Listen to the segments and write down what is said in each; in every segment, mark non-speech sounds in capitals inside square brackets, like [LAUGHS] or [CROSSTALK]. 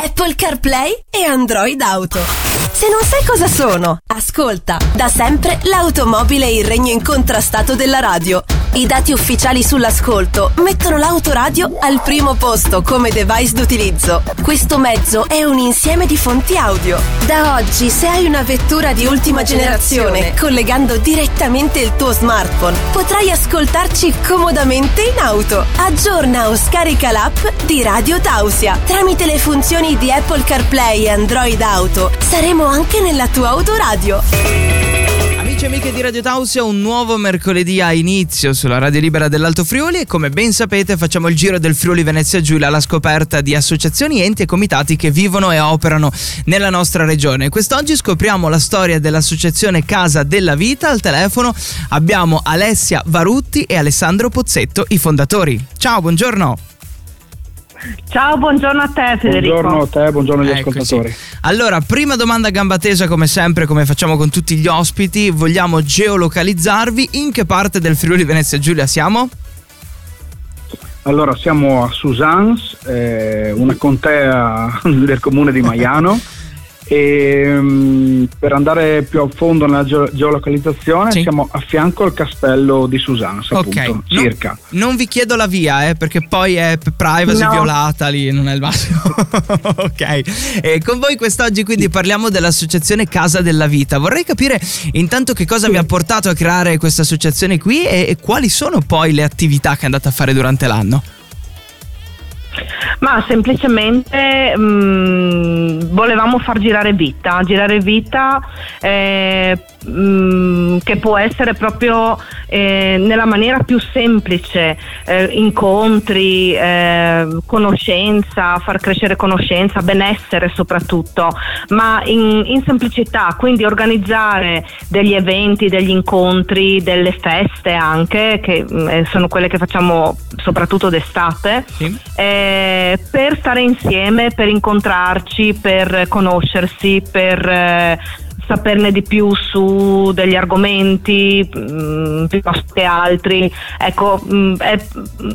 Apple CarPlay e Android Auto. Se non sai cosa sono, ascolta. Da sempre l'automobile è il regno incontrastato della radio. I dati ufficiali sull'ascolto mettono l'autoradio al primo posto come device d'utilizzo. Questo mezzo è un insieme di fonti audio. Da oggi, se hai una vettura di ultima generazione, collegando direttamente il tuo smartphone, potrai ascoltarci comodamente in auto. Aggiorna o scarica l'app di Radio Tausia tramite le funzioni di Apple CarPlay e Android Auto. Saremo anche nella tua autoradio. Amici e amiche di Radio Tausia, un nuovo mercoledì a inizio sulla Radio Libera dell'Alto Friuli e come ben sapete facciamo il giro del Friuli Venezia Giulia alla scoperta di associazioni, enti e comitati che vivono e operano nella nostra regione. Quest'oggi scopriamo la storia dell'associazione Casa della Vita. Al telefono abbiamo Alessia Varutti e Alessandro Pozzetto, i fondatori. Ciao, buongiorno. Ciao, buongiorno a te Federico. Buongiorno a te, buongiorno agli Eccoci. ascoltatori. Allora, prima domanda a gamba tesa, come sempre, come facciamo con tutti gli ospiti, vogliamo geolocalizzarvi. In che parte del Friuli Venezia Giulia siamo? Allora, siamo a Susans, eh, una contea [LAUGHS] del comune di Maiano. [LAUGHS] e mm, per andare più a fondo nella geo- geolocalizzazione Sì. siamo a fianco al castello di Susans, appunto, non- circa. Non, vi chiedo la via, eh, perché poi è privacy No. violata lì, non è il massimo. [LAUGHS] ok. E con voi quest'oggi quindi parliamo dell'associazione Casa della Vita. Vorrei capire intanto che cosa vi ha portato a creare questa associazione qui e, e quali sono poi le attività che andate a fare durante l'anno. Ma semplicemente mm, volevamo far girare vita, girare vita eh, mm, che può essere proprio eh, nella maniera più semplice, eh, incontri, eh, conoscenza, far crescere conoscenza, benessere soprattutto, ma in, in semplicità, quindi organizzare degli eventi, degli incontri, delle feste anche, che mm, eh, sono quelle che facciamo soprattutto d'estate Sì. Eh, per stare insieme, per incontrarci, per conoscersi, per eh, saperne di più su degli argomenti mm, piuttosto che altri. Ecco, mm, è,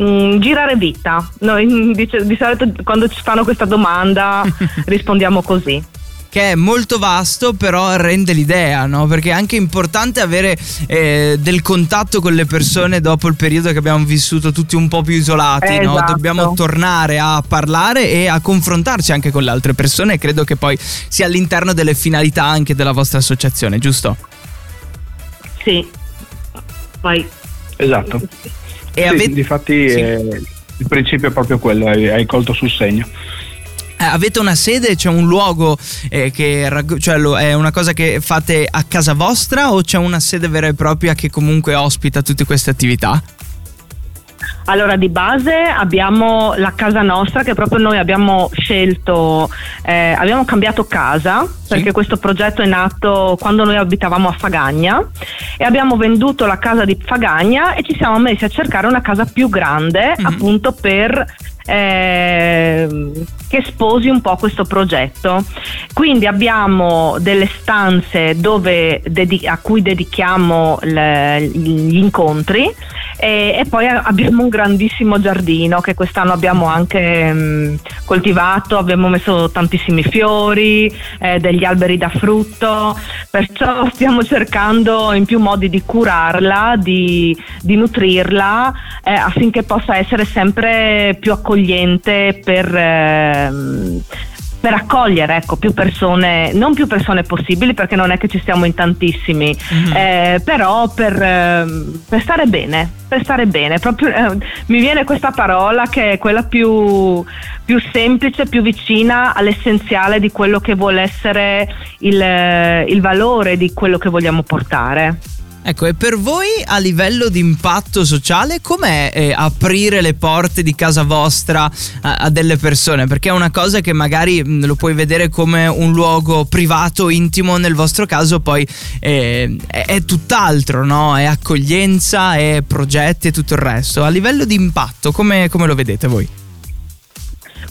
mm, girare vita. Noi [LAUGHS] dice- di solito quando ci fanno questa domanda [LAUGHS] rispondiamo così. Che è molto vasto, però rende l'idea, no? Perché è anche importante avere eh, del contatto con le persone dopo il periodo che abbiamo vissuto tutti un po' più isolati, no? Esatto. Dobbiamo tornare a parlare e a confrontarci anche con le altre persone e credo che poi sia all'interno delle finalità anche della vostra associazione, giusto? Sì. Poi Esatto. E Sì, avete, difatti Sì. eh, il principio è proprio quello, hai, hai colto sul segno. Eh, avete una sede, c'è un luogo eh, che cioè lo- è una cosa che fate a casa vostra o c'è una sede vera e propria che comunque ospita tutte queste attività? Allora, di base abbiamo la casa nostra che proprio noi abbiamo scelto, eh, abbiamo cambiato casa perché questo progetto è nato quando noi abitavamo a Fagagna e abbiamo venduto la casa di Fagagna e ci siamo messi a cercare una casa più grande Mhm. appunto per ehm, che sposi un po' questo progetto. Quindi abbiamo delle stanze dedi- a cui dedichiamo le- gli incontri e, e poi abbiamo un grandissimo giardino che quest'anno abbiamo anche mm, coltivato, abbiamo messo tantissimi fiori, eh, degli alberi da frutto, perciò stiamo cercando in più modi di curarla, di, di nutrirla eh, affinché possa essere sempre più accogliente per... ehm, per accogliere ecco, più persone, non più persone possibili perché non è che ci siamo in tantissimi, Mhm. eh, però per, ehm, per stare bene, per stare bene, proprio, eh, mi viene questa parola che è quella più, più semplice, più vicina all'essenziale di quello che vuole essere il, eh, il valore di quello che vogliamo portare. Ecco, e per voi a livello di impatto sociale com'è eh, aprire le porte di casa vostra a, a delle persone? Perché è una cosa che magari mh, lo puoi vedere come un luogo privato, intimo, nel vostro caso poi eh, è, è tutt'altro, no? È accoglienza, è progetti e tutto il resto. A livello di impatto, come, come lo vedete voi?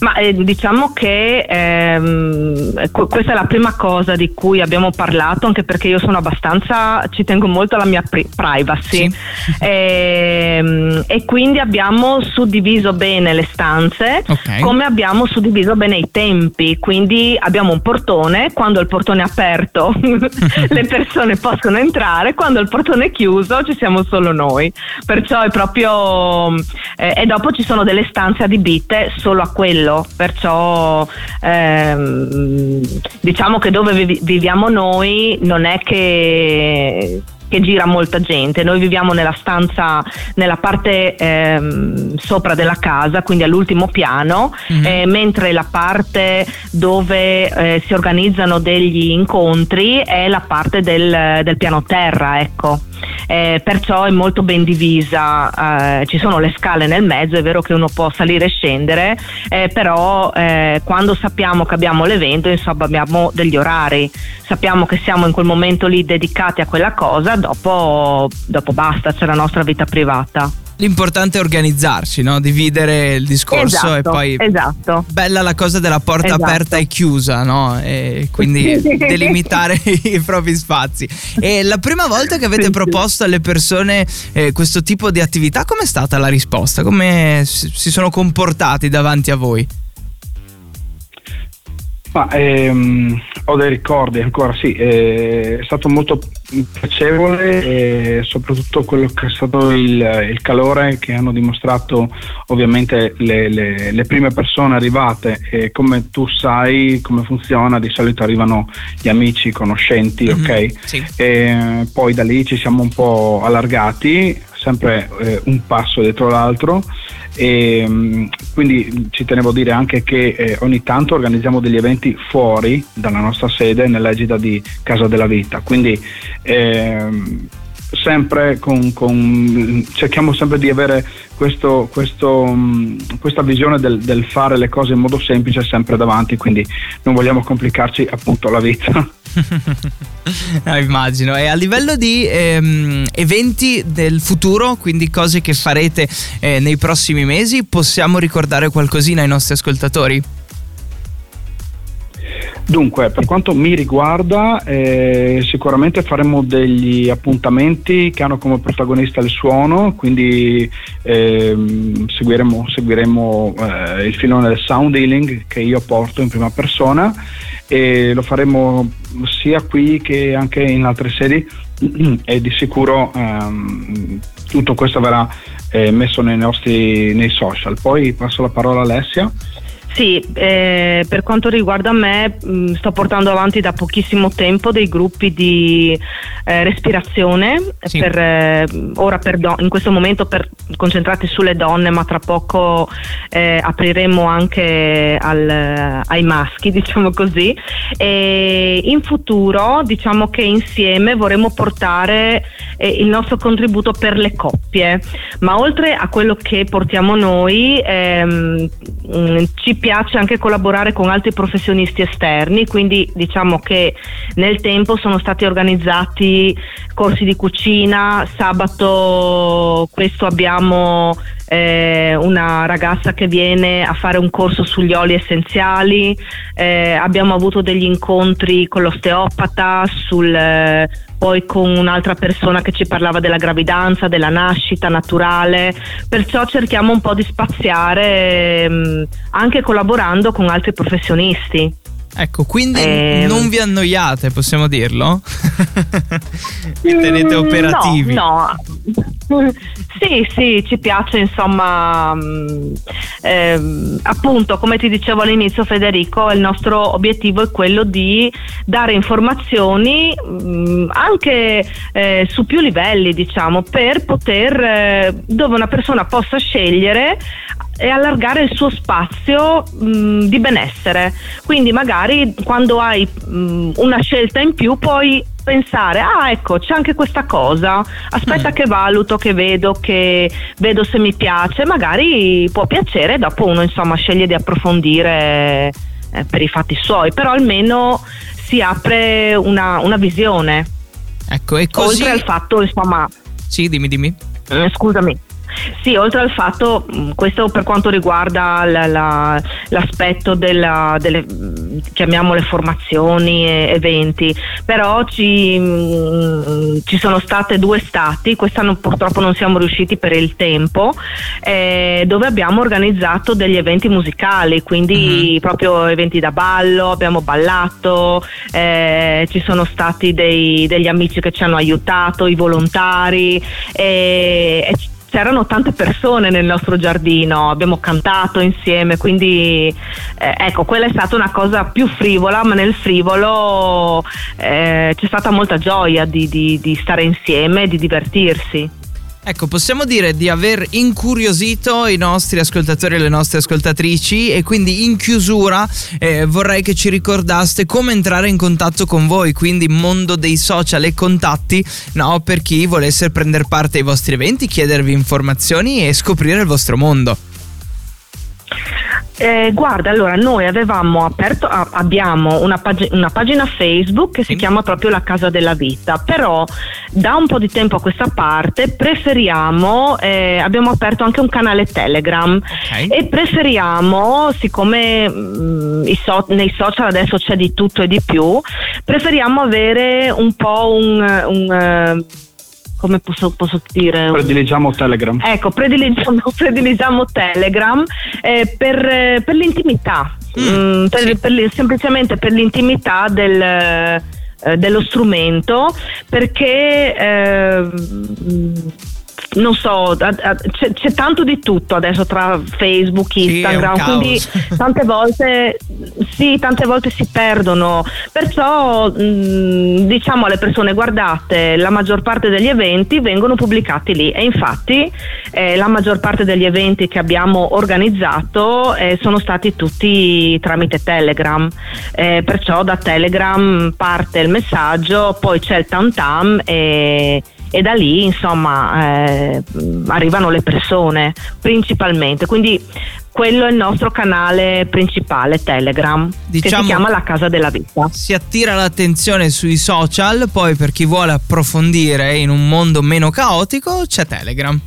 Ma eh, diciamo che ehm, questa è la prima cosa di cui abbiamo parlato, anche perché io sono abbastanza, ci tengo molto alla mia pri- privacy sì. e, ehm, e, quindi abbiamo suddiviso bene le stanze, okay. come abbiamo suddiviso bene i tempi, quindi abbiamo un portone, quando il portone è aperto [LAUGHS] le persone possono entrare, quando il portone è chiuso ci siamo solo noi, perciò è proprio... Eh, e dopo ci sono delle stanze adibite solo a quello quello, perciò ehm, diciamo che dove viviamo noi non è che che gira molta gente. Noi viviamo nella stanza, nella parte ehm, sopra della casa, quindi all'ultimo piano, mm-hmm. eh, mentre la parte dove eh, si organizzano degli incontri è la parte del, del piano terra, ecco. Eh, perciò è molto ben divisa, eh, ci sono le scale nel mezzo, è vero che uno può salire e scendere, eh, però eh, quando sappiamo che abbiamo l'evento, insomma abbiamo degli orari, sappiamo che siamo in quel momento lì dedicati a quella cosa, dopo, dopo basta, c'è la nostra vita privata. L'importante è organizzarsi, no? dividere il discorso esatto, e poi esatto. bella la cosa della porta esatto. aperta e chiusa, no? E quindi [LAUGHS] delimitare i propri spazi. E la prima volta che avete proposto alle persone eh, questo tipo di attività, com'è stata la risposta? Come si sono comportati davanti a voi? Ma, ehm, ho dei ricordi ancora, sì, eh, è stato molto piacevole e soprattutto quello che è stato il, il calore che hanno dimostrato ovviamente le, le, le, prime persone arrivate e come tu sai come funziona, di solito arrivano gli amici, i conoscenti, mm-hmm, ok? Sì. E poi da lì ci siamo un po' allargati, sempre eh, un passo dietro l'altro. E, mm, quindi ci tenevo a dire anche che eh, ogni tanto organizziamo degli eventi fuori dalla nostra sede nell'egida di Casa della Vita, quindi ehm, sempre con, con, cerchiamo sempre di avere questo, questo, mm, questa visione del, del, fare le cose in modo semplice sempre davanti, quindi non vogliamo complicarci appunto la vita. [LAUGHS] [LAUGHS] no, immagino. E a livello di ehm, eventi del futuro, quindi cose che farete eh, nei prossimi mesi, possiamo ricordare qualcosina ai nostri ascoltatori? Dunque, per quanto mi riguarda, eh, sicuramente faremo degli appuntamenti che hanno come protagonista il suono, quindi eh, seguiremo, seguiremo eh, il filone del sound healing che io porto in prima persona e lo faremo sia qui che anche in altre sedi [CLEARS THROAT] e di sicuro ehm, tutto questo verrà eh, messo nei nostri nei social. Poi passo la parola a Alessia. Sì, eh, per quanto riguarda me mh, mm, sto portando avanti da pochissimo tempo dei gruppi di eh, respirazione, sì. per, eh, ora per do- in questo momento per, concentrati sulle donne, ma tra poco eh, apriremo anche al, ai maschi, [LAUGHS] diciamo così. E in futuro diciamo che insieme vorremmo portare eh, il nostro contributo per le coppie, ma oltre a quello che portiamo noi ehm, mm, ci piace anche collaborare con altri professionisti esterni, quindi diciamo che nel tempo sono stati organizzati corsi di cucina, sabato questo abbiamo eh, una ragazza che viene a fare un corso sugli oli essenziali, eh, abbiamo avuto degli incontri con l'osteopata, sul, eh, poi con un'altra persona che ci parlava della gravidanza, della nascita naturale, perciò cerchiamo un po' di spaziare ehm, anche collaborando con altri professionisti. Ecco, quindi eh, non vi annoiate, possiamo dirlo? vi [LAUGHS] tenete operativi? No, no. Sì, sì, ci piace, insomma, mm, ehm, appunto, come ti dicevo all'inizio Federico, il nostro obiettivo è quello di dare informazioni mh, mm, anche eh, su più livelli, diciamo, per poter, eh, dove una persona possa scegliere e allargare il suo spazio mh, di benessere. Quindi magari quando hai mh, una scelta in più puoi pensare, ah ecco c'è anche questa cosa, aspetta mm. che valuto, che vedo, che vedo se mi piace, magari può piacere, dopo uno insomma sceglie di approfondire eh, per i fatti suoi, però almeno si apre una, una visione. Ecco, e così... Oltre al fatto insomma... Sì, dimmi, dimmi. Eh, scusami, Sì, oltre al fatto, mm, questo per quanto riguarda la, la, l'aspetto della, delle, mm, chiamiamole formazioni e eventi, però ci, mm, ci, sono state due stati, quest'anno purtroppo non siamo riusciti per il tempo, eh, dove abbiamo organizzato degli eventi musicali, quindi mm-hmm. proprio eventi da ballo, abbiamo ballato, eh, ci sono stati dei, degli amici che ci hanno aiutato, i volontari e, e c'erano tante persone nel nostro giardino, abbiamo cantato insieme, quindi eh, ecco, quella è stata una cosa più frivola, ma nel frivolo eh, c'è stata molta gioia di, di, di stare insieme e di divertirsi. Ecco, possiamo dire di aver incuriosito i nostri ascoltatori e le nostre ascoltatrici e quindi in chiusura eh, vorrei che ci ricordaste come entrare in contatto con voi, quindi mondo dei social e contatti, no, per chi volesse prendere parte ai vostri eventi, chiedervi informazioni e scoprire il vostro mondo. Eh, guarda, allora noi avevamo aperto, abbiamo una, pag- una, pagina Facebook che si chiama proprio La Casa della Vita, però da un po' di tempo a questa parte preferiamo, eh, abbiamo aperto anche un canale Telegram okay. e preferiamo, siccome mh, mm, so- nei social adesso c'è di tutto e di più, preferiamo avere un po' un... un uh, come posso, posso dire? Prediligiamo Telegram. Ecco, prediligiamo, [LAUGHS] prediligiamo Telegram eh, per, per, l'intimità, mm, mm, per, per, semplicemente per l'intimità del, eh, dello strumento, perché... Eh, non so, c'è, c'è, tanto di tutto adesso tra Facebook, Instagram, sì, quindi [LAUGHS] tante volte, sì, tante volte si perdono. Perciò mh, diciamo alle persone guardate, la maggior parte degli eventi vengono pubblicati lì e infatti eh, la maggior parte degli eventi che abbiamo organizzato eh, sono stati tutti tramite Telegram. Eh, perciò da Telegram parte il messaggio, poi c'è il tam tam e e da lì insomma eh, arrivano le persone principalmente. Quindi quello è il nostro canale principale Telegram diciamo, che si diciamo chiama La Casa della Vita. Si attira l'attenzione sui social, poi per chi vuole approfondire in un mondo meno caotico c'è Telegram.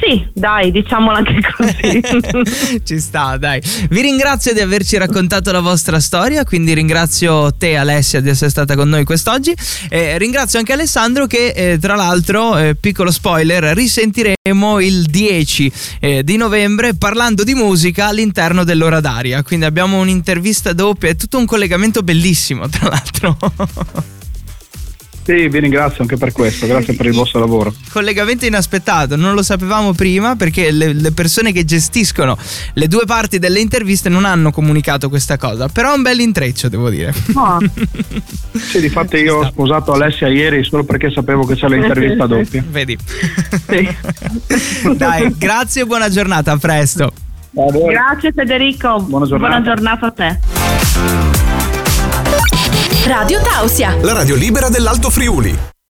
Sì, dai, diciamolo anche così. [LAUGHS] Ci sta, dai. Vi ringrazio di averci raccontato la vostra storia, quindi ringrazio te Alessia di essere stata con noi quest'oggi. Eh, ringrazio anche Alessandro che eh, tra l'altro, eh, piccolo spoiler, risentiremo il 10 eh, di novembre parlando di musica all'interno dell'ora d'aria. Quindi abbiamo un'intervista doppia, è tutto un collegamento bellissimo, tra l'altro. [LAUGHS] Sì, vi ringrazio anche per questo, grazie per il vostro lavoro. Collegamento inaspettato, non lo sapevamo prima perché le, le, persone che gestiscono le due parti delle interviste non hanno comunicato questa cosa, però è un bel intreccio, devo dire. Oh. [LAUGHS] sì, di fatto io ho sposato Alessia ieri solo perché sapevo che c'è [LAUGHS] l'intervista doppia. Vedi. Sì. [LAUGHS] Dai, grazie e buona giornata, a presto. Grazie Federico, buona giornata, buona giornata a te. Radio Tausia. La radio libera dell'Alto Friuli.